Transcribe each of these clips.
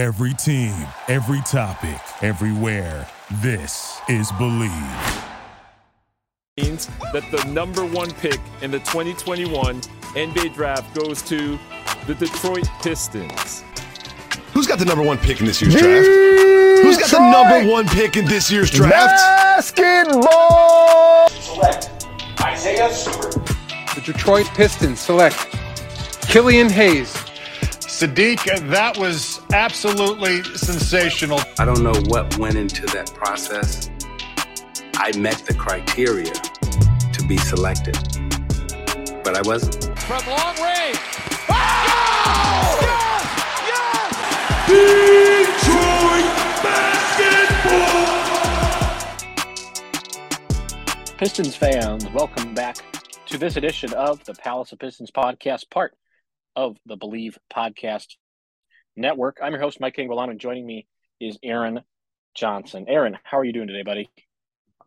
Every team, every topic, everywhere. This is Bleav. Means that the number one pick in the 2021 NBA draft goes to the Detroit Pistons. Who's got the number one pick in this year's draft? Who's got the number one pick in this year's draft? Basketball. Select Isaiah Stewart. The Detroit Pistons select Killian Hayes. Sadiq, that was absolutely sensational. I don't know what went into that process. I met the criteria to be selected, but I wasn't. From long range. Oh! Yes! Pistons fans, welcome back to this edition of the Palace of Pistons podcast, part of the Bleav Podcast Network. I'm your host, Mike Anguilano, and joining me is Aaron Johnson. Aaron, how are you doing today, buddy?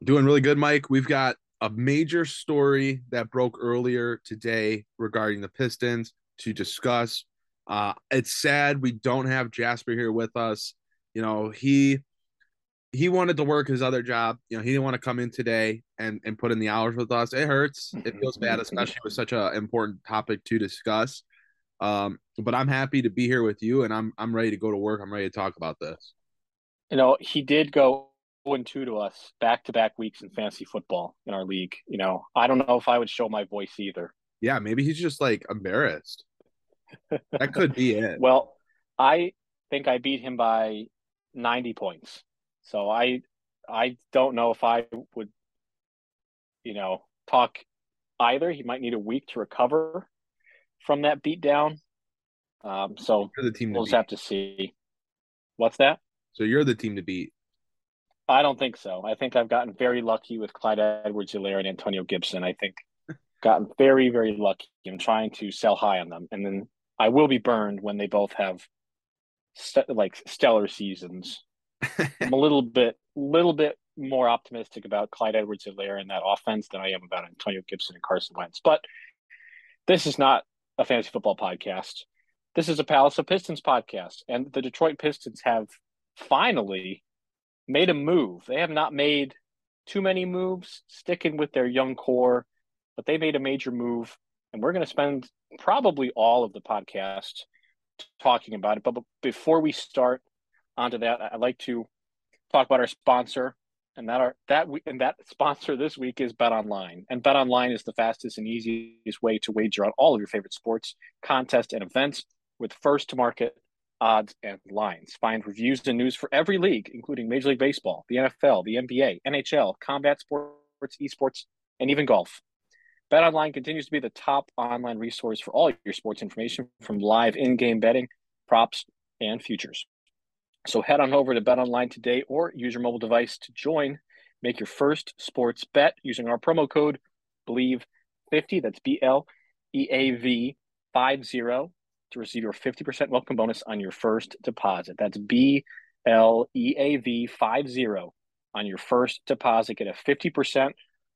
Doing really good, Mike. We've got a major story that broke earlier today regarding the Pistons to discuss. Uh, it's sad we don't have Jasper here with us. You know, he he wanted to work his other job. You know, he didn't want to come in today and and put in the hours with us. It hurts. It feels bad, especially with such an important topic to discuss. Um, but I'm happy to be here with you, and I'm I'm ready to go to work. I'm ready to talk about this. You know, he did go 0 and 2 to us back to back weeks in fantasy football in our league. You know, I don't know if I would show my voice either. Yeah, maybe he's just like embarrassed. That could be it. Well, I think I beat him by 90 points. So I I don't know if I would you know talk either. He might need a week to recover from that beatdown. Um, so You're the team we'll just have to see. What's that? So you're the team to beat. I don't think so. I think I've gotten very lucky with Clyde Edwards Helaire and Antonio Gibson. I think gotten very, very lucky. I'm trying to sell high on them. And then I will be burned when they both have st- like stellar seasons. I'm a little bit little bit more optimistic about Clyde Edwards Helaire and that offense than I am about Antonio Gibson and Carson Wentz. But this is not a fantasy football podcast. This is a Palace of Pistons podcast. And the Detroit Pistons have finally made a move. They have not made too many moves, sticking with their young core, but they made a major move. And we're going to spend probably all of the podcast talking about it. But before we start onto that, I'd like to talk about our sponsor. And that are that we, and that sponsor this week is Bet Online. And Bet Online is the fastest and easiest way to wager on all of your favorite sports, contests, and events with first to market odds and lines. Find reviews and news for every league, including Major League Baseball, the NFL, the NBA, NHL, combat sports, esports, and even golf. BetOnline continues to be the top online resource for all your sports information from live in-game betting, props, and futures. So head on over to BetOnline today or use your mobile device to join. Make your first sports bet using our promo code BLEAV50. That's B L E A V 50 to receive your 50% welcome bonus on your first deposit. That's B L E A V 50 on your first deposit. Get a 50%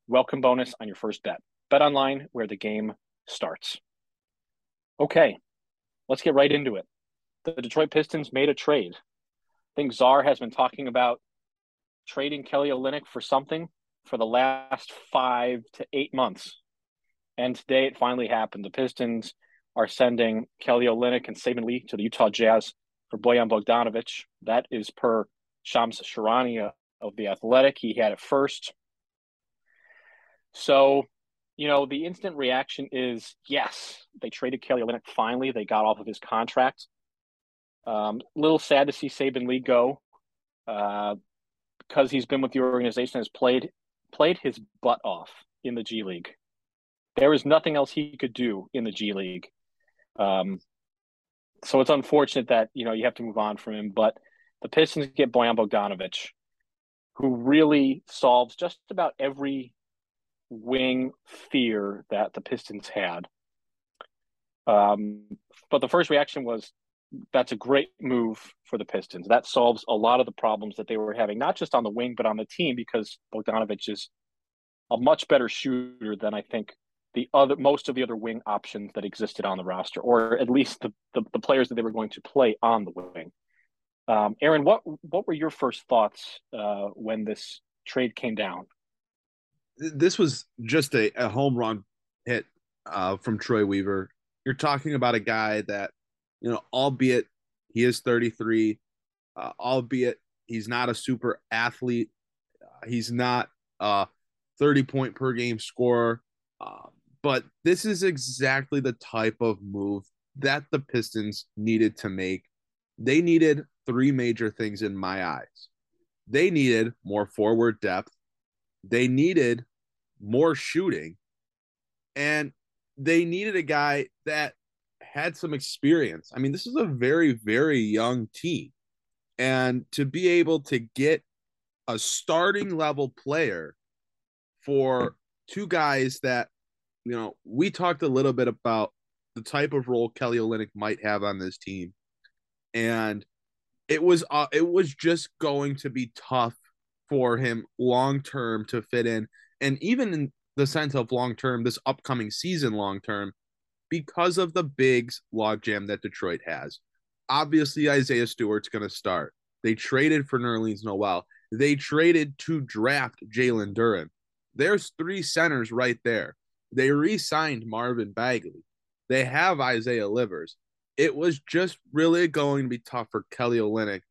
welcome bonus on your first bet. Bet online where the game starts. Okay, let's get right into it. The Detroit Pistons made a trade. I think Czar has been talking about trading Kelly Olynyk for something for the last five to eight months. And today it finally happened. The Pistons are sending Kelly Olynyk and Saben Lee to the Utah Jazz for Bojan Bogdanovich. That is per Shams Charania of The Athletic. He had it first. So, you know, the instant reaction is yes, they traded Kelly Olynyk finally. They got off of his contract. Um, a little sad to see Saben Lee go uh, because he's been with the organization, has played played his butt off in the G League. There was nothing else he could do in the G League. Um, so it's unfortunate that you know you have to move on from him. But the Pistons get Bojan Bogdanovich, who really solves just about every wing fear that the Pistons had. Um, but the first reaction was that's a great move for the Pistons. That solves a lot of the problems that they were having, not just on the wing, but on the team, because Bogdanovich is a much better shooter than I think the other most of the other wing options that existed on the roster, or at least the, the, the players that they were going to play on the wing. Um, Aaron, what what were your first thoughts uh, when this trade came down? This was just a, a home run hit uh, from Troy Weaver. You're talking about a guy that, you know, albeit he is 33, uh, albeit he's not a super athlete, uh, he's not a 30 point per game scorer. Uh, but this is exactly the type of move that the Pistons needed to make. They needed three major things in my eyes. They needed more forward depth. They needed more shooting. And they needed a guy that had some experience. I mean, this is a very, very young team. And to be able to get a starting level player for two guys that, you know, we talked a little bit about the type of role Kelly Olynyk might have on this team. And it was uh, it was just going to be tough for him long term to fit in. And even in the sense of long term, this upcoming season long term, because of the bigs logjam that Detroit has. Obviously, Isaiah Stewart's going to start. They traded for Nerlens Noel. They traded to draft Jalen Duren. There's three centers right there. They re-signed Marvin Bagley. They have Isaiah Livers. It was just really going to be tough for Kelly Olynyk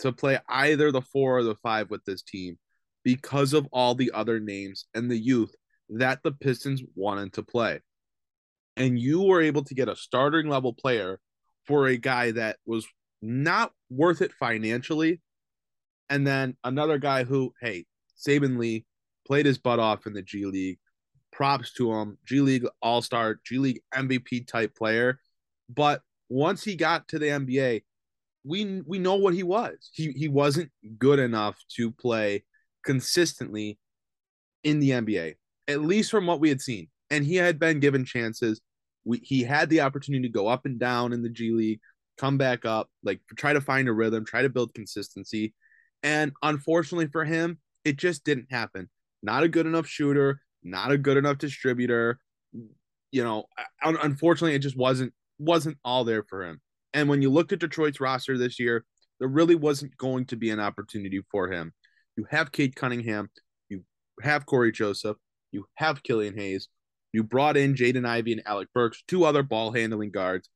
to play either the four or the five with this team because of all the other names and the youth that the Pistons wanted to play. And you were able to get a starting level player for a guy that was not worth it financially. And then another guy who, hey, Saben Lee played his butt off in the G League. Props to him. G League All Star, G League MVP type player. But once he got to the NBA, we we know what he was. He he wasn't good enough to play consistently in the NBA at least from what we had seen. And he had been given chances. We, he had the opportunity to go up and down in the G League, come back up, like try to find a rhythm, try to build consistency. And unfortunately for him, it just didn't happen. Not a good enough shooter, not a good enough distributor. You know, unfortunately, it just wasn't wasn't all there for him. And when you looked at Detroit's roster this year, there really wasn't going to be an opportunity for him. You have Cade Cunningham, you have Cory Joseph, you have Killian Hayes. You brought in Jaden Ivey and Alec Burks, two other ball handling guards.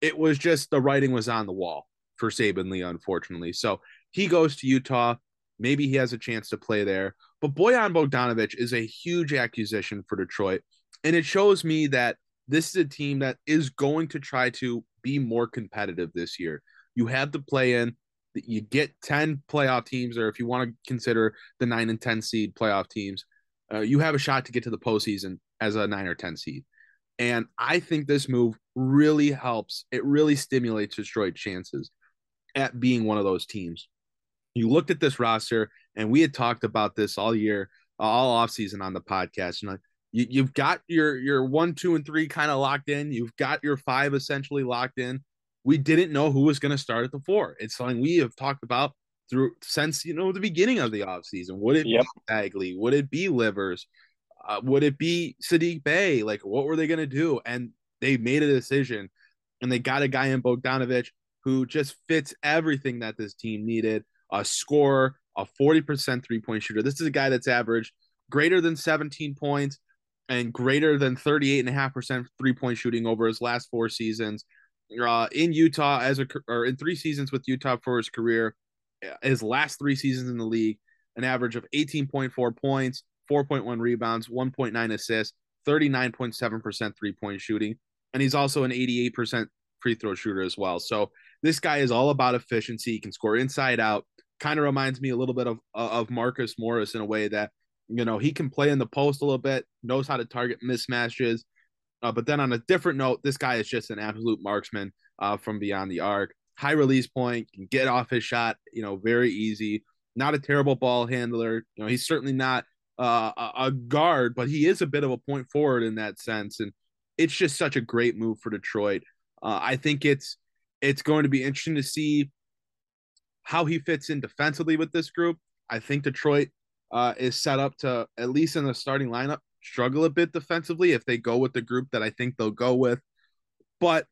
It was just the writing was on the wall for Saben Lee, unfortunately. So he goes to Utah. Maybe he has a chance to play there. But Bojan Bogdanovich is a huge acquisition for Detroit. And it shows me that this is a team that is going to try to be more competitive this year. You have to play in, you get 10 playoff teams, or if you want to consider the 9 and 10 seed playoff teams, uh, you have a shot to get to the postseason as a nine or 10 seed. And I think this move really helps. It really stimulates Detroit's chances at being one of those teams. You looked at this roster, and we had talked about this all year, all offseason on the podcast. You uh, know, you, you've got your your one, two, and three kind of locked in. You've got your five essentially locked in. We didn't know who was going to start at the four. It's something we have talked about through since you know the beginning of the offseason. Would it yep. be Bagley? Would it be Livers? Uh, would it be Saddiq Bey? Like, what were they going to do? And they made a decision, and they got a guy in Bogdanovic who just fits everything that this team needed: a scorer, a forty percent three point shooter. This is a guy that's averaged greater than seventeen points and greater than 38.5% three point shooting over his last four seasons. Uh, in Utah as a or in three seasons with Utah for his career, his last three seasons in the league, an average of 18.4 points, 4.1 rebounds, 1.9 assists, 39.7% three point shooting. And he's also an 88% free throw shooter as well. So this guy is all about efficiency. He can score inside out. Kind of reminds me a little bit of, of Marcus Morris in a way that, you know, he can play in the post a little bit, knows how to target mismatches. Uh, but then on a different note, this guy is just an absolute marksman uh, from beyond the arc high release point, can get off his shot, you know, very easy. Not a terrible ball handler. You know, he's certainly not uh, a guard, but he is a bit of a point forward in that sense. And it's just such a great move for Detroit. Uh, I think it's it's going to be interesting to see how he fits in defensively with this group. I think Detroit uh, is set up to at least in the starting lineup struggle a bit defensively if they go with the group that I think they'll go with. But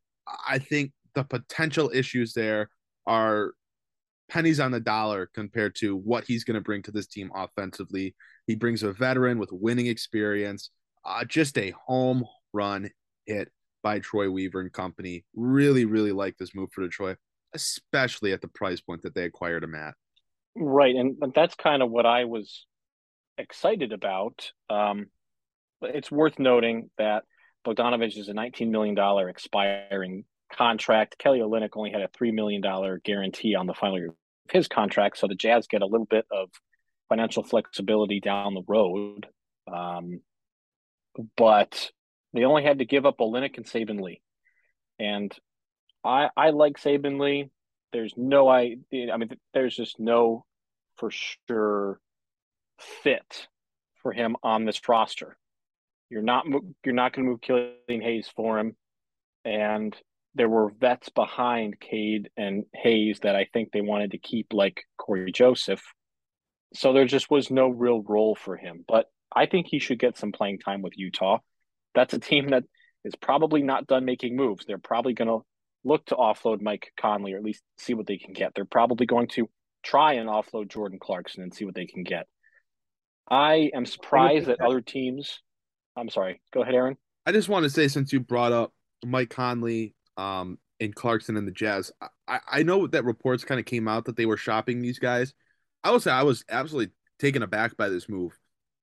I think the potential issues there are pennies on the dollar compared to what he's going to bring to this team offensively. He brings a veteran with winning experience, uh, just a home run hit by Troy Weaver and company. Really, really like this move for Detroit, especially at the price point that they acquired him at. Right, and that's kind of what I was excited about. Um, it's worth noting that Bogdanovich is a $19 million expiring contract. Kelly Olynyk only had a $3 million guarantee on the final year of his contract. So the Jazz get a little bit of financial flexibility down the road. Um, but they only had to give up Olynyk and Saben Lee. And I I like Saben Lee. There's no I I mean there's just no for sure fit for him on this roster. You're not you're not going to move Killian Hayes for him, and there were vets behind Cade and Hayes that I think they wanted to keep, like Cory Joseph. So there just was no real role for him. But I think he should get some playing time with Utah. That's a team that is probably not done making moves. They're probably going to look to offload Mike Conley or at least see what they can get. They're probably going to try and offload Jordan Clarkson and see what they can get. I am surprised that other teams. I'm sorry. Go ahead, Aaron. I just want to say, since you brought up Mike Conley um, and Clarkson and the Jazz, I, I know that reports kind of came out that they were shopping these guys. I will say I was absolutely taken aback by this move.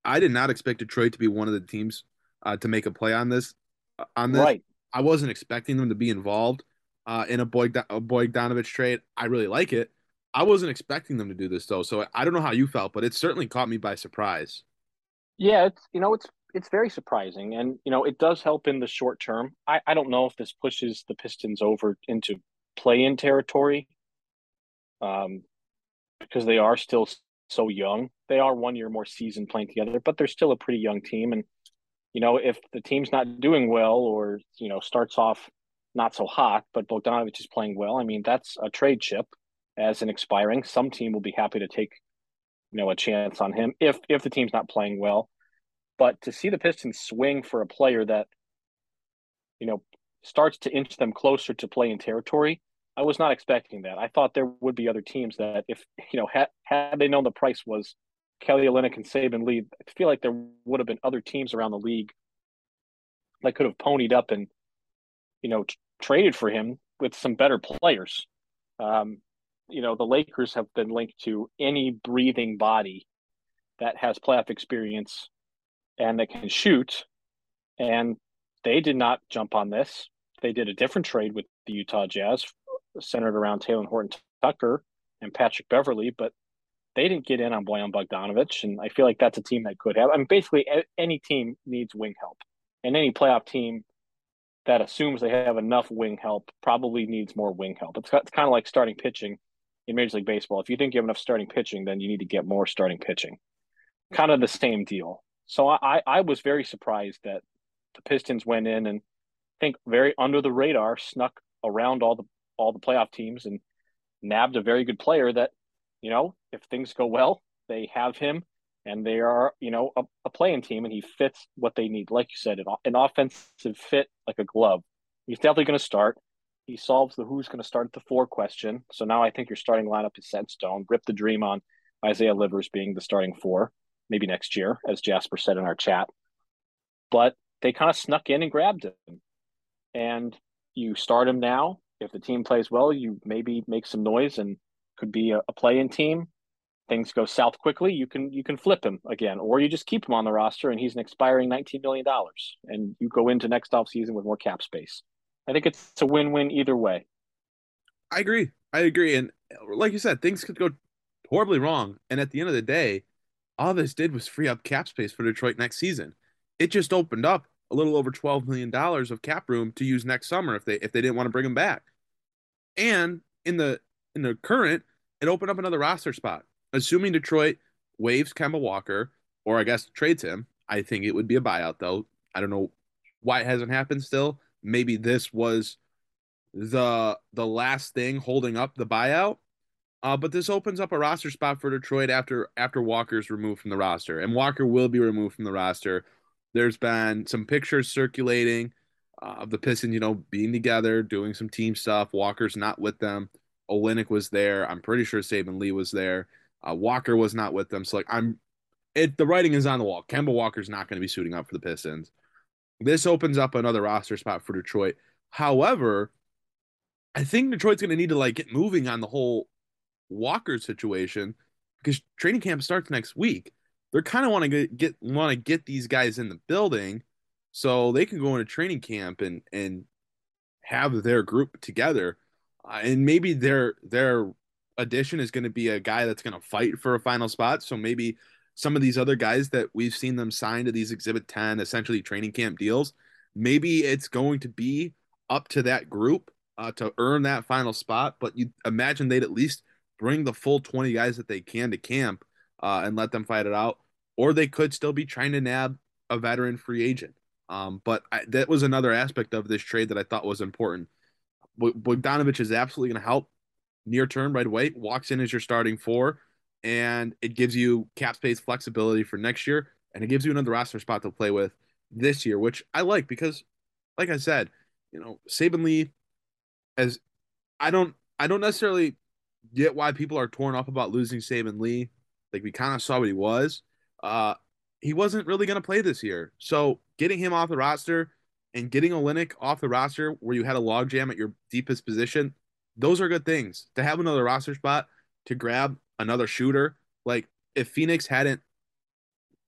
I did not expect Detroit to be one of the teams uh, to make a play on this. Uh, on this, right. I wasn't expecting them to be involved uh, in a Boyd a Bogdanovich trade. I really like it. I wasn't expecting them to do this though, so I don't know how you felt, but it certainly caught me by surprise. Yeah, it's you know it's it's very surprising, and you know it does help in the short term. I I don't know if this pushes the Pistons over into play-in territory, um, because they are still so young. They are one year more season playing together, but they're still a pretty young team, and you know if the team's not doing well or you know starts off not so hot, but Bogdanovich is playing well. I mean that's a trade chip as an expiring. Some team will be happy to take, you know, a chance on him if if the team's not playing well. But to see the Pistons swing for a player that, you know, starts to inch them closer to play in territory, I was not expecting that. I thought there would be other teams that, if you know, had had they known the price was Kelly Olynyk and Saben Lee, I feel like there would have been other teams around the league that could have ponied up and, you know, t- traded for him with some better players. Um, you know, the Lakers have been linked to any breathing body that has playoff experience and that can shoot. And they did not jump on this. They did a different trade with the Utah Jazz, centered around Talen Horton Tucker and Patrick Beverley, but they didn't get in on Bojan Bogdanovich. And I feel like that's a team that could have. I mean, basically, any team needs wing help. And any playoff team that assumes they have enough wing help probably needs more wing help. It's, it's kind of like starting pitching in Major League Baseball. If you think you have enough starting pitching, then you need to get more starting pitching. Kind of the same deal. So I, I was very surprised that the Pistons went in and I think very under the radar, snuck around all the all the playoff teams and nabbed a very good player that, you know, if things go well, they have him and they are, you know, a, a playing team and he fits what they need. Like you said, an, an offensive fit like a glove. He's definitely going to start. He solves the who's going to start at the four question. So now I think your starting lineup is set stone. Rip the dream on Isaiah Livers being the starting four, maybe next year, as Jasper said in our chat. But they kind of snuck in and grabbed him. And you start him now. If the team plays well, you maybe make some noise and could be a, a play-in team. Things go south quickly, you can you can flip him again, or you just keep him on the roster and he's an expiring $19 million. And you go into next offseason with more cap space. I think it's a win-win either way. I agree. I agree. And like you said, things could go horribly wrong. And at the end of the day, all this did was free up cap space for Detroit next season. It just opened up a little over twelve million dollars of cap room to use next summer if they if they didn't want to bring him back. And in the in the current, it opened up another roster spot. Assuming Detroit waives Kemba Walker, or I guess trades him, I think it would be a buyout though. I don't know why it hasn't happened still maybe this was the the last thing holding up the buyout. Uh, but this opens up a roster spot for Detroit after after Walker's removed from the roster, and Walker will be removed from the roster. There's been some pictures circulating of the Pistons, you know, being together, doing some team stuff. Walker's not with them. Olynyk was there. I'm pretty sure Saben Lee was there. Uh, Walker was not with them. So like I'm it the writing is on the wall. Kemba Walker's not going to be suiting up for the Pistons. This opens up another roster spot for Detroit. However, I think Detroit's going to need to like get moving on the whole Walker situation because training camp starts next week. They're kind of want to get want to get these guys in the building so they can go into training camp and and have their group together. Uh, and maybe their their addition is going to be a guy that's going to fight for a final spot. So maybe some of these other guys that we've seen them sign to these Exhibit 10, essentially training camp deals, maybe it's going to be up to that group uh, to earn that final spot. But you imagine they'd at least bring the full 20 guys that they can to camp uh, and let them fight it out. Or they could still be trying to nab a veteran free agent. Um, but I, that was another aspect of this trade that I thought was important. Bogdanovich is absolutely going to help near term right away. Walks in as your starting four, and it gives you cap space flexibility for next year, and it gives you another roster spot to play with this year, which I like because, like I said, you know, Saben Lee, as I don't, I don't necessarily get why people are torn up about losing Saben Lee. Like we kind of saw what he was. Uh, he wasn't really going to play this year, so getting him off the roster and getting Olynyk off the roster where you had a logjam at your deepest position those are good things to have another roster spot to grab another shooter. Like if Phoenix hadn't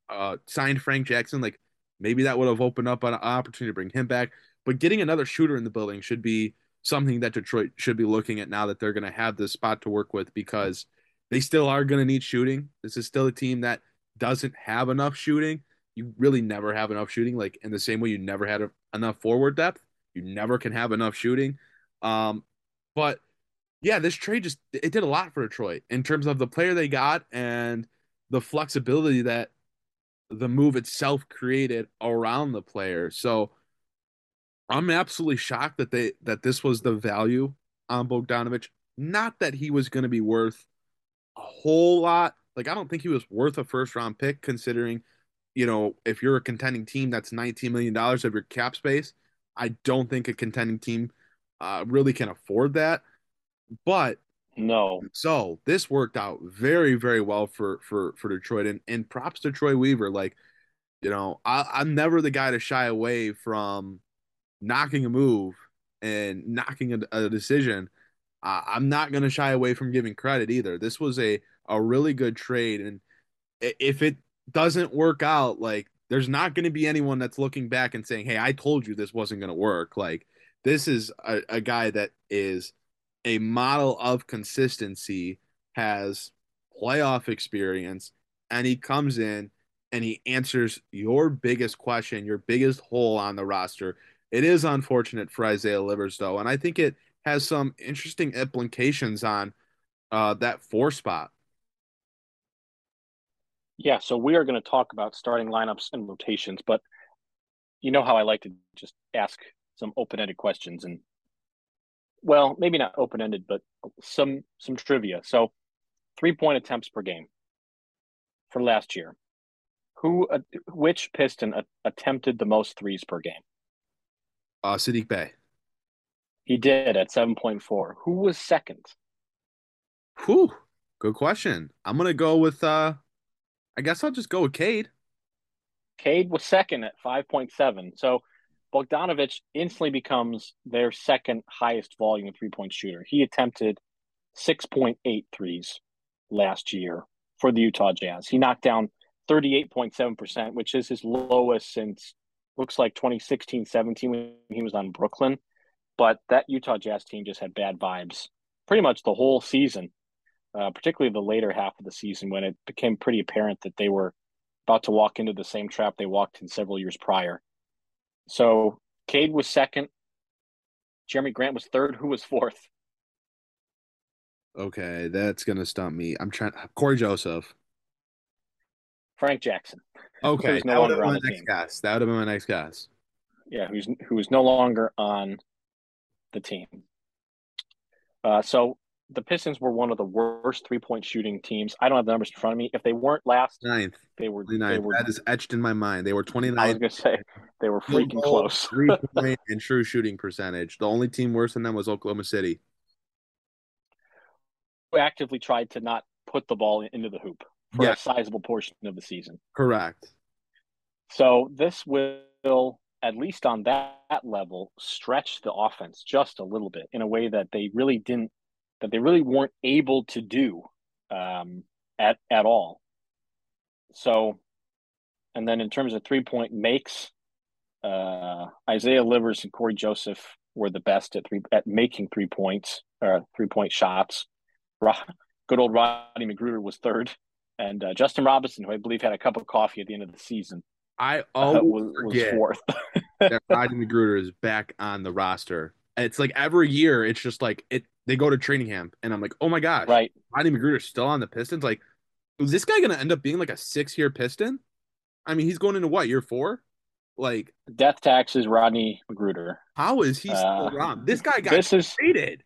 uh, signed Frank Jackson, like maybe that would have opened up an opportunity to bring him back. But getting another shooter in the building should be something that Detroit should be looking at now that they're going to have this spot to work with because they still are going to need shooting. This is still a team that doesn't have enough shooting. You really never have enough shooting. Like in the same way you never had a, enough forward depth, you never can have enough shooting. Um, but yeah, this trade just it did a lot for Detroit in terms of the player they got and the flexibility that the move itself created around the player. So I'm absolutely shocked that they that this was the value on Bogdanovich. Not that he was going to be worth a whole lot. Like I don't think he was worth a first round pick considering, you know, if you're a contending team that's 19 million dollars of your cap space, I don't think a contending team uh, really can afford that. But no, so this worked out very, very well for for for Detroit, and and props to Troy Weaver. Like, you know, I, I'm never the guy to shy away from knocking a move and knocking a, a decision. Uh, I'm not going to shy away from giving credit either. This was a a really good trade, and if it doesn't work out, like there's not going to be anyone that's looking back and saying, "Hey, I told you this wasn't going to work." Like this is a, a guy that is a model of consistency, has playoff experience, and he comes in and he answers your biggest question, your biggest hole on the roster. It is unfortunate for Isaiah Livers, though, and I think it has some interesting implications on uh, that four spot. Yeah, so we are going to talk about starting lineups and rotations, but you know how I like to just ask some open-ended questions and well, maybe not open-ended, but some some trivia. So, three-point attempts per game for last year. Who, uh, which Piston uh, attempted the most threes per game? Uh, Saddiq Bey. He did at seven point four. Who was second? Whew, good question. I'm gonna go with. uh I guess I'll just go with Cade. Cade was second at five point seven. So Bogdanovich instantly becomes their second highest volume three point shooter. He attempted 6.8 threes last year for the Utah Jazz. He knocked down 38.7%, which is his lowest since looks like 2016 17 when he was on Brooklyn. But that Utah Jazz team just had bad vibes pretty much the whole season, uh, particularly the later half of the season when it became pretty apparent that they were about to walk into the same trap they walked in several years prior. So Cade was second. Jerami Grant was third. Who was fourth? Okay, that's gonna stump me. I'm trying. Cory Joseph. Frank Jackson. Okay, no that would have been my next team. guess. That would have been my next guess. Yeah, who's who is no longer on the team. Uh, so the Pistons were one of the worst three point shooting teams. I don't have the numbers in front of me. If they weren't last ninth, they were, they were that is etched in my mind. They were 29. I was gonna say they were freaking close. three point and true shooting percentage. The only team worse than them was Oklahoma City. Who actively tried to not put the ball into the hoop for Yeah. a sizable portion of the season. Correct. So this will, at least on that level, stretch the offense just a little bit in a way that they really didn't, that they really weren't able to do um, at at all. So, and then in terms of three point makes, uh, Isaiah Livers and Cory Joseph were the best at three at making three points or three point shots. Good old Rodney McGruder was third, and uh, Justin Robinson, who I believe had a cup of coffee at the end of the season, I uh, was, was fourth. that Rodney McGruder is back on the roster. It's like every year, it's just like it. They go to training camp, and I'm like, oh my god, right. Rodney McGruder's still on the Pistons. Like, is this guy going to end up being like a six year Piston? I mean, he's going into what year four? Like, Death taxes Rodney McGruder. how is he still Uh, around? This guy got This is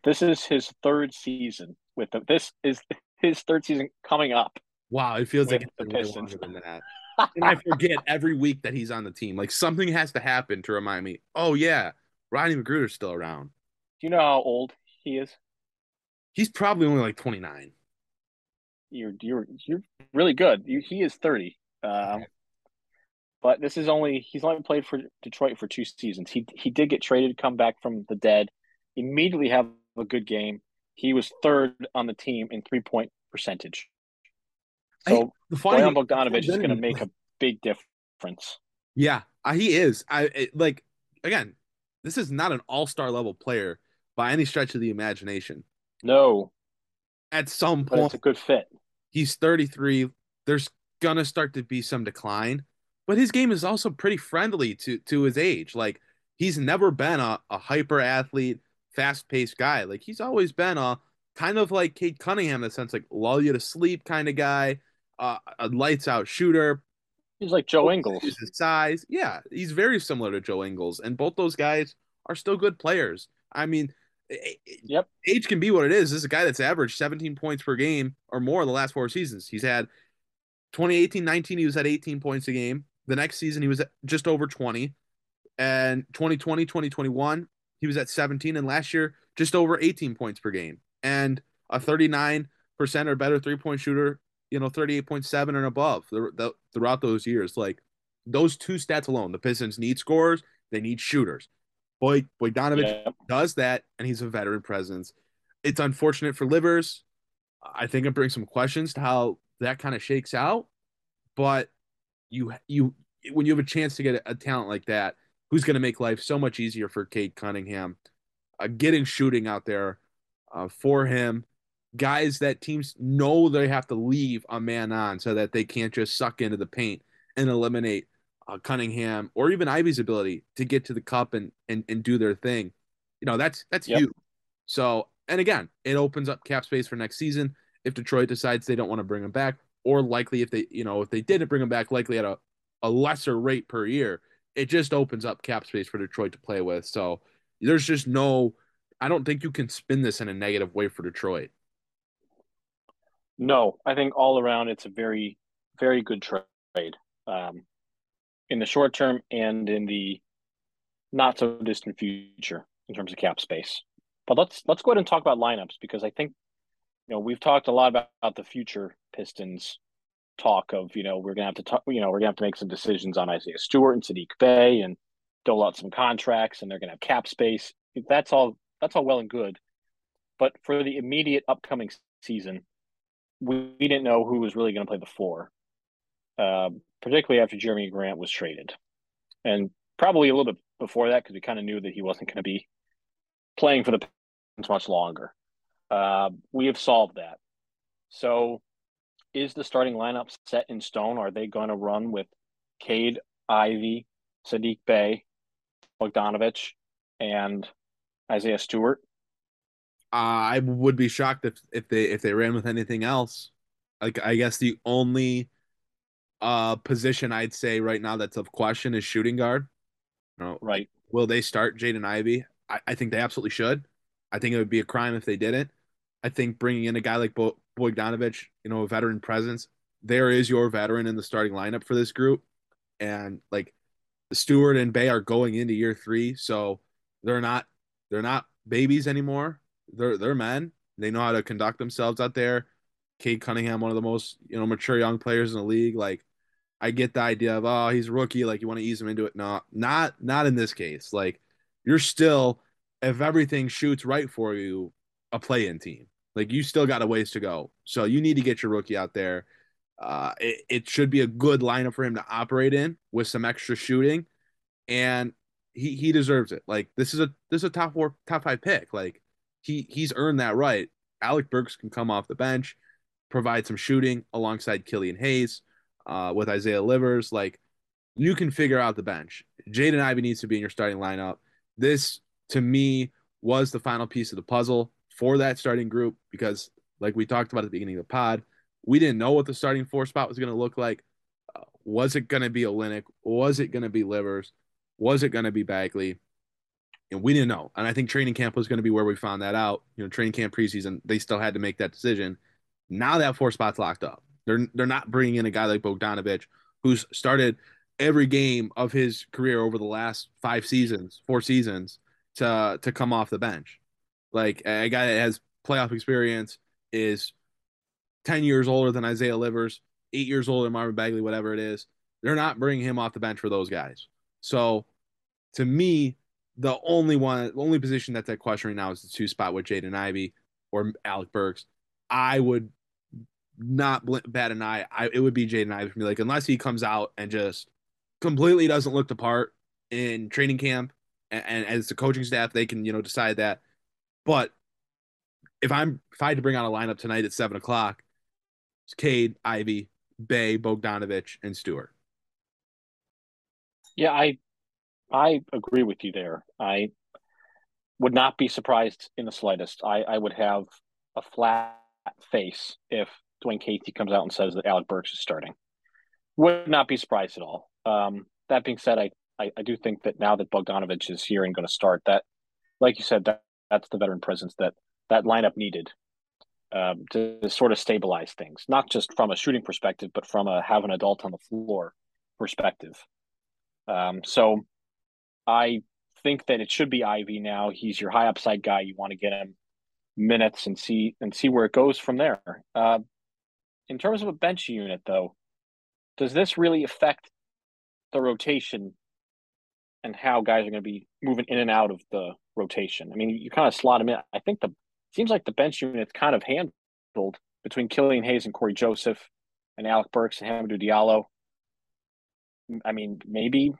this is his third season with the, this is his third season coming up. Wow, it feels like it's the been way Pistons. longer than that. and I forget every week that he's on the team. Like something has to happen to remind me. Oh yeah, Rodney McGruder's still around. Do you know how old he is? He's probably only like 29. You're you're you're really good. You, he is thirty. Um, but this is only he's only played for Detroit for two seasons. He he did get traded, come back from the dead, immediately have a good game. He was third on the team in three point percentage. So Bojan thing- Bogdanovich is going to make a big difference. Yeah, uh, he is. I it, like again. This is not an all-star level player by any stretch of the imagination. No, At some but it's point, a good fit. he's 33. There's gonna start to be some decline, but his game is also pretty friendly to to his age. Like he's never been a, a hyper athlete, fast paced guy. Like he's always been a kind of like Cade Cunningham in the sense like lull you to sleep kind of guy, uh, a lights out shooter. He's like Joe Ingles. His size, yeah, he's very similar to Joe Ingles, and both those guys are still good players. I mean, Yep. age can be what it is. This is a guy that's averaged 17 points per game or more in the last four seasons. He's had 2018 19, he was at 18 points a game. The next season, he was just over 20. And 2020 2021, he was at 17. And last year, just over 18 points per game. And a 39% or better three point shooter, you know, 38.7 and above th- th- throughout those years. Like those two stats alone, the Pistons need scorers, they need shooters. Boy, Bogdanovich Yep. does that, and he's a veteran presence. It's unfortunate for Livers. I think it brings some questions to how that kind of shakes out. But you you when you have a chance to get a, a talent like that, who's going to make life so much easier for Cade Cunningham, uh, getting shooting out there uh, for him, guys that teams know they have to leave a man on so that they can't just suck into the paint and eliminate uh, Cunningham or even Ivey's ability to get to the cup and and, and do their thing. You know, that's that's Yep. huge. So, and again, it opens up cap space for next season if Detroit decides they don't want to bring him back, or likely if they, you know, if they didn't bring him back, likely at a, a lesser rate per year, it just opens up cap space for Detroit to play with. So there's just no, I don't think you can spin this in a negative way for Detroit. No, I think all around it's a very, very good trade um, in the short term and in the not so distant future in terms of cap space. But let's let's go ahead and talk about lineups because I think you know we've talked a lot about, about the future Pistons talk of you know we're gonna have to talk you know we're gonna have to make some decisions on Isaiah Stewart and Saddiq Bey and dole out some contracts and they're gonna have cap space. That's all that's all well and good, but for the immediate upcoming season, we, we didn't know who was really to play the four, uh, particularly after Jerami Grant was traded, and probably a little bit before that because we kind of knew that he wasn't going to be playing for the Pistons much longer. Uh, we have solved that. So, is the starting lineup set in stone? Are they going to run with Cade, Ivey, Saddiq Bey, Bogdanovich, and Isaiah Stewart? Uh, I would be shocked if if they if they ran with anything else. Like I guess the only uh position I'd say right now that's of question is shooting guard. You know, Right. will they start Jaden Ivey? I, I think they absolutely should. I think it would be a crime if they didn't. I think bringing in a guy like Bo- Bogdanovich, you know, a veteran presence, there is your veteran in the starting lineup for this group. And like Stewart and Bey are going into year three, so they're not they're not babies anymore. They're they're men. They know how to conduct themselves out there. Cade Cunningham, one of the most you know mature young players in the league. Like, I get the idea of oh he's rookie, like you want to ease him into it. No, not not in this case. Like, you're still if everything shoots right for you, a play-in team. Like you still got a ways to go. So you need to get your rookie out there. Uh, it, it should be a good lineup for him to operate in with some extra shooting, and he he deserves it. Like this is a this is a top four top five pick. Like he he's earned that right. Alec Burks can come off the bench, provide some shooting alongside Killian Hayes, uh, with Isaiah Livers. Like you can figure out the bench. Jaden Ivey needs to be in your starting lineup. This to me was the final piece of the puzzle for that starting group because, like we talked about at the beginning of the pod, we didn't know what the starting four spot was going to look like. Uh, was it going to be Olynyk? Was it going to be Livers? Was it going to be Bagley? And we didn't know. And I think training camp was going to be where we found that out. You know, training camp preseason, they still had to make that decision. Now that four spot's locked up. They're they're not bringing in a guy like Bogdanovich, who's started every game of his career over the last five seasons, four seasons, to to come off the bench. Like a guy that has playoff experience is 10 years older than Isaiah Livers, eight years older than Marvin Bagley, whatever it is. They're not bringing him off the bench for those guys. So to me, the only one, the only position that's at question right now is the two spot with Jaden Ivey or Alec Burks. I would not bat an eye. I, it would be Jaden Ivey for me. Like, unless he comes out and just completely doesn't look the part in training camp and, and as the coaching staff, they can, you know, decide that but if I'm if I had to bring out a lineup tonight at seven o'clock, it's Cade, Ivey, Bey, Bogdanovich, and Stewart. Yeah, I I agree with you there. I would not be surprised in the slightest. I, I would have a flat face if Dwane Casey comes out and says that Alec Burks is starting. Would not be surprised at all. Um, that being said, I, I, I do think that now that Bogdanovich is here and going to start, that, like you said, that that's the veteran presence that that lineup needed um, to, to, sort of stabilize things, not just from a shooting perspective, but from a have an adult on the floor perspective. Um, so I think that it should be Ivey now. He's your high upside guy. You want to get him minutes and see and see where it goes from there. Uh, in terms of a bench unit, though, does this really affect the rotation and how guys are going to be moving in and out of the rotation. I mean, you kind of slot them in. I think the seems like the bench unit's kind of handled between Killian Hayes and Cory Joseph and Alec Burks and Hamidou Diallo. I mean, maybe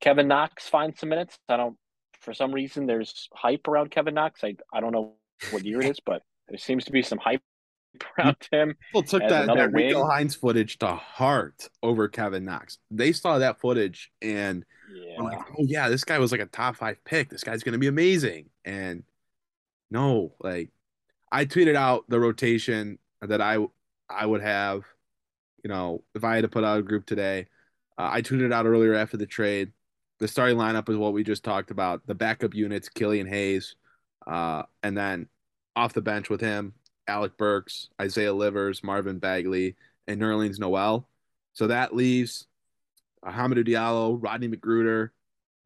Kevin Knox finds some minutes. I don't. For some reason, there's hype around Kevin Knox. I I don't know what year it is, but there seems to be some hype around him. People took that, that Rico Hines footage to heart over Kevin Knox. They saw that footage and yeah. like, oh yeah, this guy was like a top five pick. This guy's gonna be amazing. And no, like I tweeted out the rotation that I I would have, you know, if I had to put out a group today. Uh, I tweeted out earlier after the trade. The starting lineup is what we just talked about. The backup units, Killian Hayes, uh, and then off the bench with him, Alec Burks, Isaiah Livers, Marvin Bagley, and Nerlens Noel. So that leaves uh, Hamidou Diallo, Rodney McGruder,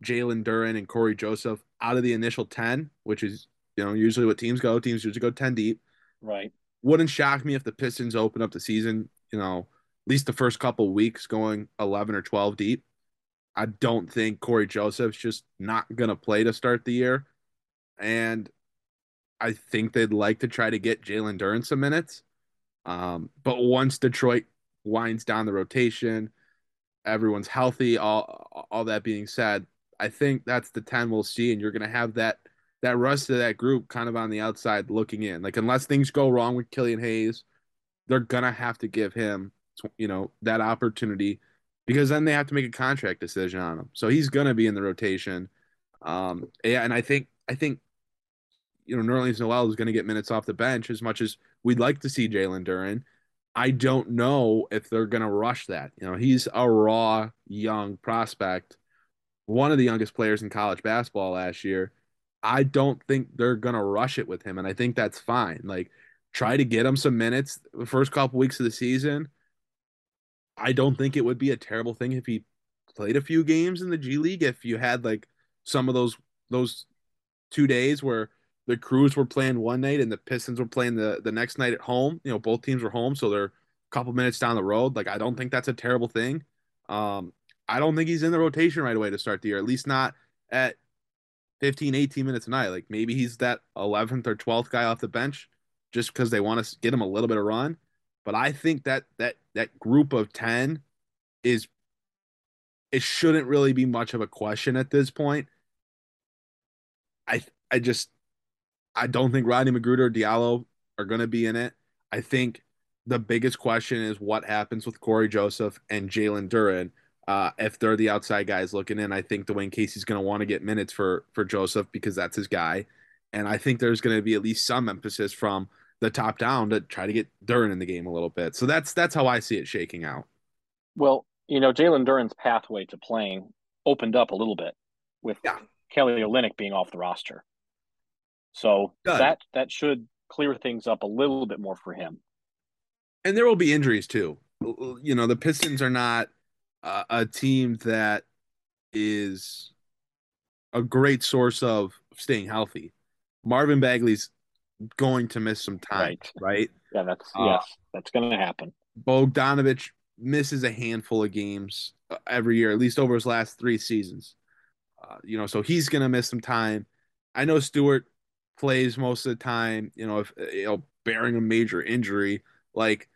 Jalen Duren, and Cory Joseph out of the initial 10, which is, you know, usually what teams go. Teams usually go 10 deep. Right. Wouldn't shock me if the Pistons open up the season, you know, at least the first couple weeks going 11 or 12 deep. I don't think Cory Joseph's just not going to play to start the year. And I think they'd like to try to get Jalen Duren some minutes. Um, but once Detroit winds down the rotation, everyone's healthy. All all that being said, I think that's the ten we'll see, and you're gonna have that that rest of that group kind of on the outside looking in. Like unless things go wrong with Killian Hayes, they're gonna have to give him you know that opportunity because then they have to make a contract decision on him. So he's gonna be in the rotation. Um, yeah, and I think I think you know, Nerlens Noel is going to get minutes off the bench as much as we'd like to see Jalen Duren. I don't know if they're going to rush that. You know, he's a raw young prospect, one of the youngest players in college basketball last year. I don't think they're going to rush it with him. And I think that's fine. Like, try to get him some minutes the first couple weeks of the season. I don't think it would be a terrible thing if he played a few games in the G League. If you had like some of those, those two days where the Cruise were playing one night and the Pistons were playing the the next night at home. You know, both teams were home, so they're a couple minutes down the road. Like I don't think that's a terrible thing. Um, I don't think he's in the rotation right away to start the year, at least not at 15, 18 minutes a night. Like maybe he's that 11th or 12th guy off the bench just because they want to get him a little bit of run. But I think that that that group of 10 is it shouldn't really be much of a question at this point. I I just I don't think Rodney McGruder or Diallo are going to be in it. I think the biggest question is what happens with Cory Joseph and Jalen Duren. Uh, if they're the outside guys looking in, I think Dwane Casey's going to want to get minutes for for Joseph because that's his guy, and I think there's going to be at least some emphasis from the top down to try to get Duren in the game a little bit. So that's that's how I see it shaking out. Well, you know, Jalen Duren's pathway to playing opened up a little bit with yeah. Kelly Olynyk being off the roster. So that that should clear things up a little bit more for him. And there will be injuries too. You know, the Pistons are not uh, a team that is a great source of staying healthy. Marvin Bagley's going to miss some time, right? right? Yeah, that's uh, yes, that's going to happen. Bogdanovic misses a handful of games uh, every year, at least over his last three seasons. Uh, you know, so he's going to miss some time. I know Stewart plays most of the time. You know, if you know, bearing a major injury, like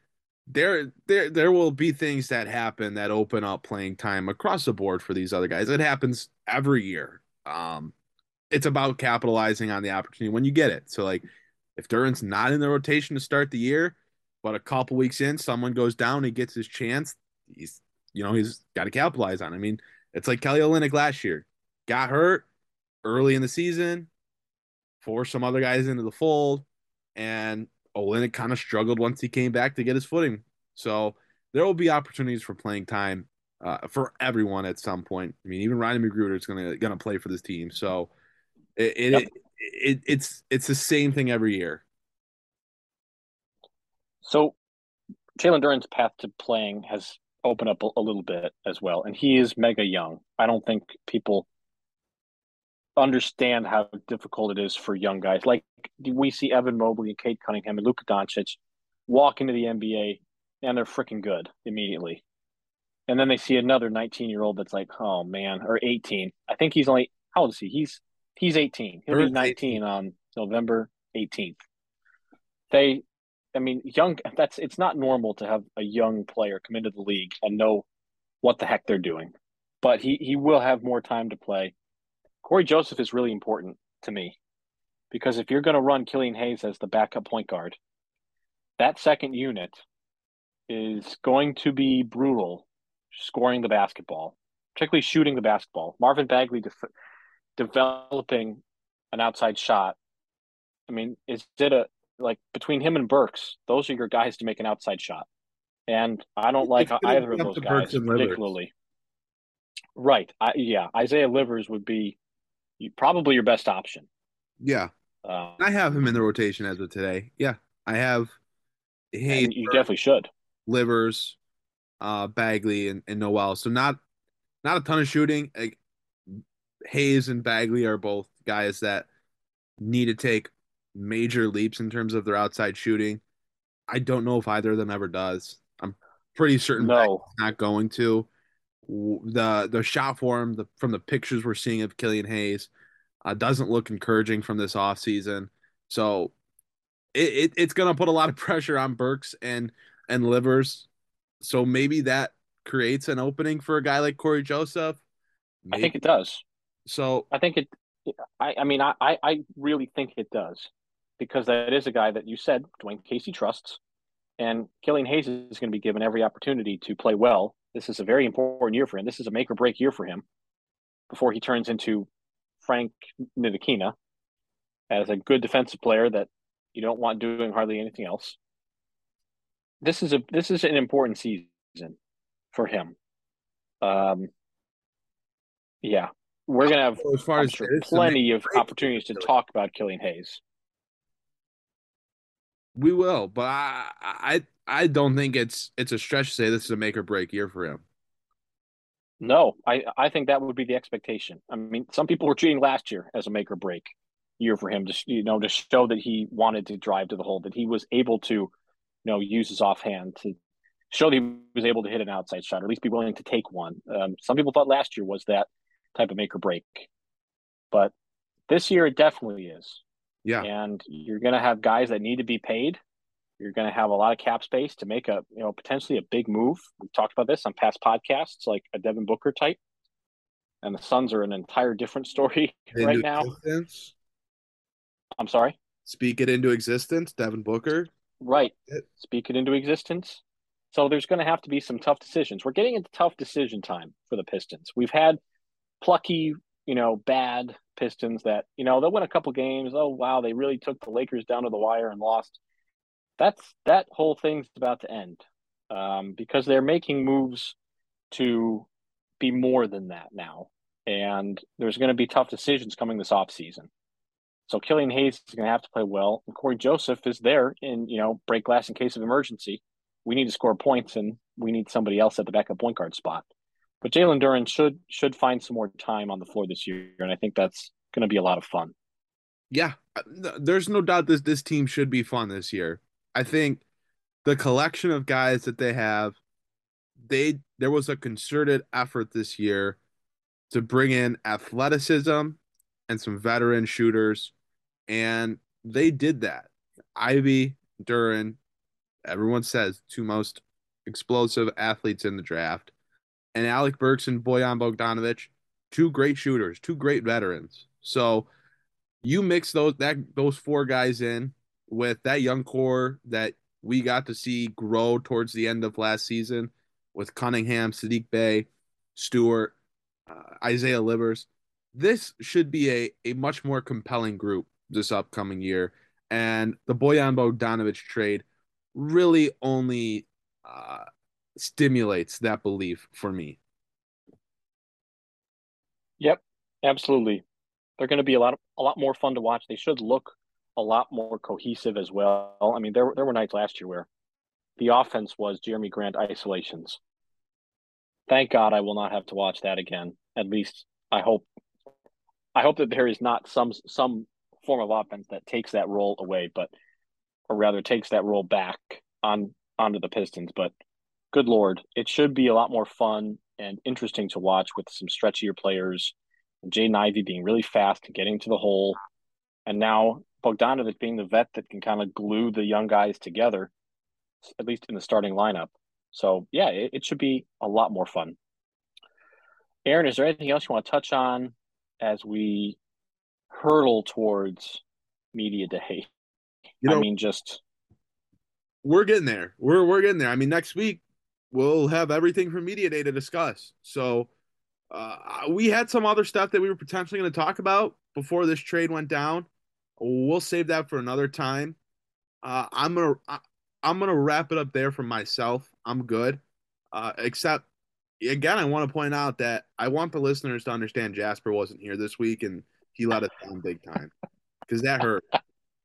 there, there, there will be things that happen that open up playing time across the board for these other guys. It happens every year. Um, it's about capitalizing on the opportunity when you get it. So, like, if Duren's not in the rotation to start the year, but a couple weeks in, someone goes down, he gets his chance. He's, you know, he's got to capitalize on. It. I mean, it's like Kelly Olynyk last year, got hurt early in the season, forced some other guys into the fold, and Olynyk kind of struggled once he came back to get his footing. So there will be opportunities for playing time uh, for everyone at some point. I mean, even Ryan McGruder is gonna gonna play for this team. So it, it, yep. it, it it's it's the same thing every year. So Jalen Duren's path to playing has opened up a, a, little bit as well, and he is mega young. I don't think people understand how difficult it is for young guys. Like we see Evan Mobley and Cade Cunningham and Luka Doncic walk into the NBA and they're freaking good immediately. And then they see another 19 year old that's like, oh man, or 18. I think he's only how old is he? He's he's 18. He'll be 19 on November 18th. They I mean, young. That's it's not normal to have a young player come into the league and know what the heck they're doing. But he he will have more time to play. Cory Joseph is really important to me because if you're going to run Killian Hayes as the backup point guard, that second unit is going to be brutal scoring the basketball, particularly shooting the basketball. Marvin Bagley def- developing an outside shot. I mean, is it a like between him and Burks, those are your guys to make an outside shot. And I don't like either of those guys particularly. Right. I, yeah. Isaiah Livers would be probably your best option. Yeah. Um, I have him in the rotation as of today. Yeah. I have Hey, you definitely should. Livers, uh, Bagley, and, and Noel. So not not a ton of shooting. Like, Hayes and Bagley are both guys that need to take major leaps in terms of their outside shooting. I don't know if either of them ever does. I'm pretty certain no. not going to. The the shot form the, from the pictures we're seeing of Killian Hayes uh, doesn't look encouraging from this offseason. So it, it, it's going to put a lot of pressure on Burks and and Livers. So maybe that creates an opening for a guy like Cory Joseph. Maybe. I think it does. So I think it. I, I mean, I, I really think it does because that is a guy that you said Dwane Casey trusts, and Killian Hayes is going to be given every opportunity to play well. This is a very important year for him. This is a make or break year for him before he turns into Frank Ntilikina as a good defensive player that you don't want doing hardly anything else. This is a this is an important season for him. Um, yeah, we're gonna have as far as sure, plenty of opportunities to talk about Killian Hayes. We will, but I, I I don't think it's it's a stretch to say this is a make or break year for him. No, I I think that would be the expectation. I mean, some people were treating last year as a make or break year for him to you know to show that he wanted to drive to the hole, that he was able to, you know, use his offhand to show that he was able to hit an outside shot, or at least be willing to take one. Um, some people thought last year was that type of make or break, but this year it definitely is. Yeah, and you're going to have guys that need to be paid. You're going to have a lot of cap space to make a you know potentially a big move. We've talked about this on past podcasts, like a Devin Booker type. And the Suns are an entire different story Into right now. existence? I'm sorry. Speak it into existence, Devin Booker. Right. Speak it into existence. So there's going to have to be some tough decisions. We're getting into tough decision time for the Pistons. We've had plucky, you know, bad Pistons that, you know, they'll win a couple games. Oh, wow, they really took the Lakers down to the wire and lost. That's that whole thing's about to end um, because they're making moves to be more than that now. And there's going to be tough decisions coming this offseason. So Killian Hayes is going to have to play well, and Cory Joseph is there in you know break glass in case of emergency. We need to score points, and we need somebody else at the backup point guard spot. But Jalen Duren should should find some more time on the floor this year, and I think that's going to be a lot of fun. Yeah, uh, there's no doubt this this team should be fun this year. I think the collection of guys that they have, they there was a concerted effort this year to bring in athleticism and some veteran shooters, and they did that. Ivey, Duren, everyone says two most explosive athletes in the draft, and Alec Burks and Bojan Bogdanovic, two great shooters, two great veterans. So you mix those that those four guys in with that young core that we got to see grow towards the end of last season with Cunningham, Saddiq Bey, Stewart, uh, Isaiah Livers. This should be a, a much more compelling group this upcoming year. And the Bojan Bogdanovic trade really only uh, stimulates that belief for me. Yep, absolutely. They're going to be a lot a lot more fun to watch. They should look a lot more cohesive as well. I mean, there there were nights last year where the offense was Jerami Grant isolations. Thank God I will not have to watch that again. At least I hope I hope that there is not some some form of offense that takes that role away, but or rather takes that role back on onto the Pistons. But good lord, it should be a lot more fun and interesting to watch with some stretchier players. Jaden Ivey being really fast and getting to the hole, and now Bogdanovic being the vet that can kind of glue the young guys together, at least in the starting lineup. So yeah, it, it should be a lot more fun. Aaron, is there anything else you want to touch on as we hurtle towards media day? You know, I mean, just we're getting there. We're we're getting there. I mean, next week we'll have everything from media day to discuss. So uh, we had some other stuff that we were potentially going to talk about before this trade went down. We'll save that for another time. Uh, I'm gonna I, I'm gonna wrap it up there for myself. I'm good. Uh, except again, I want to point out that I want the listeners to understand Jasper wasn't here this week and he let us down big time because that hurt.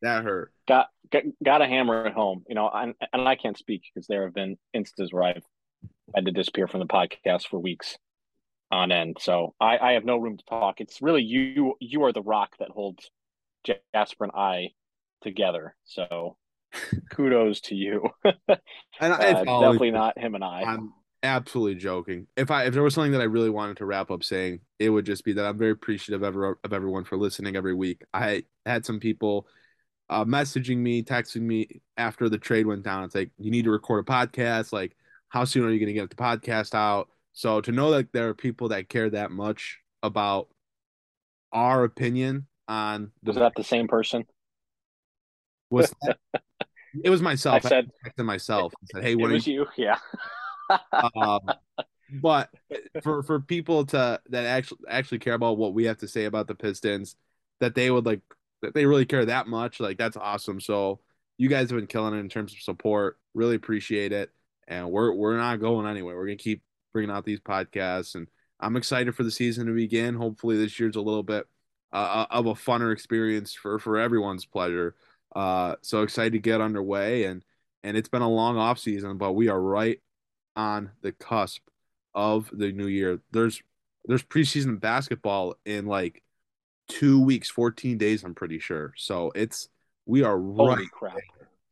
That hurt. Got, got got a hammer at home. You know, and, and I can't speak because there have been instances where I've had to disappear from the podcast for weeks on end. So I, I have no room to talk. It's really you. You are the rock that holds Jasper and I together. So kudos to you. and uh, definitely not him and I. I'm absolutely joking. If I if there was something that I really wanted to wrap up saying, it would just be that I'm very appreciative of, of everyone for listening every week. I had some people uh, messaging me, texting me after the trade went down. It's like you need to record a podcast. Like, how soon are you going to get the podcast out? So to know that there are people that care that much about our opinion on was that the same person? Was that, it was myself. I said to myself. I said, "Hey, what it was you?" you? Yeah. um, but for for people to that actually actually care about what we have to say about the Pistons, that they would like that they really care that much, like that's awesome. So you guys have been killing it in terms of support. Really appreciate it, and we're we're not going anywhere. We're gonna keep bringing out these podcasts, and I'm excited for the season to begin. Hopefully, this year's a little bit uh, of a funner experience for for everyone's pleasure. Uh, so excited to get underway, and and it's been a long off season, but we are right on the cusp of the new year. There's there's preseason basketball in like two weeks, 14 days, I'm pretty sure. So it's we are Holy right. crap!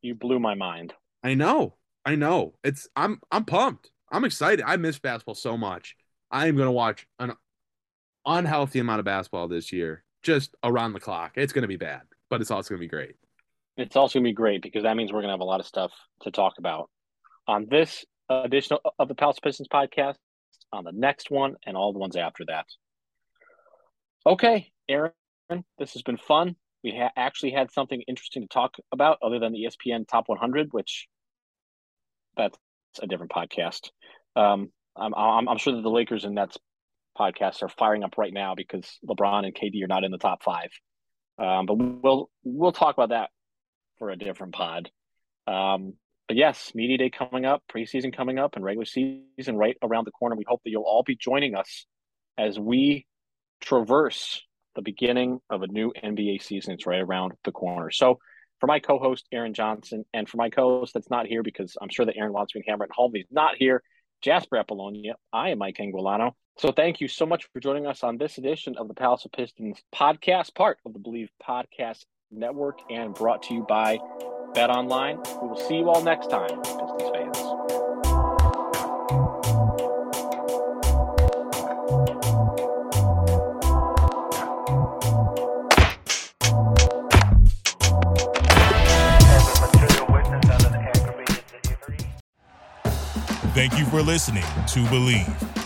You blew my mind. I know. I know. It's I'm I'm pumped. I'm excited. I miss basketball so much. I am gonna watch an unhealthy amount of basketball this year, just around the clock. It's gonna be bad, but it's also gonna be great. It's also gonna be great because that means we're gonna have a lot of stuff to talk about on this edition of the Palace Pistons podcast, on the next one, and all the ones after that. Okay, Aaron, this has been fun. We ha- actually had something interesting to talk about other than the ESPN Top 100, which that's a different podcast. Um, I'm, I'm, I'm sure that the Lakers and Nets podcasts are firing up right now because LeBron and KD are not in the top five. Um, but we'll we'll talk about that for a different pod. Um, but yes, media day coming up, preseason coming up, and regular season right around the corner. We hope that you'll all be joining us as we traverse the beginning of a new NBA season. It's right around the corner. So, for my co-host Aaron Johnson, and for my co-host that's not here because I'm sure that Aaron to hammer at home. He's not here. Jasper Apollonia. I am Mike Anguilano. So thank you so much for joining us on this edition of the Palace of Pistons podcast, part of the Bleav Podcast Network, and brought to you by BetOnline. We will see you all next time, Pistons fans. Thank you for listening to Bleav.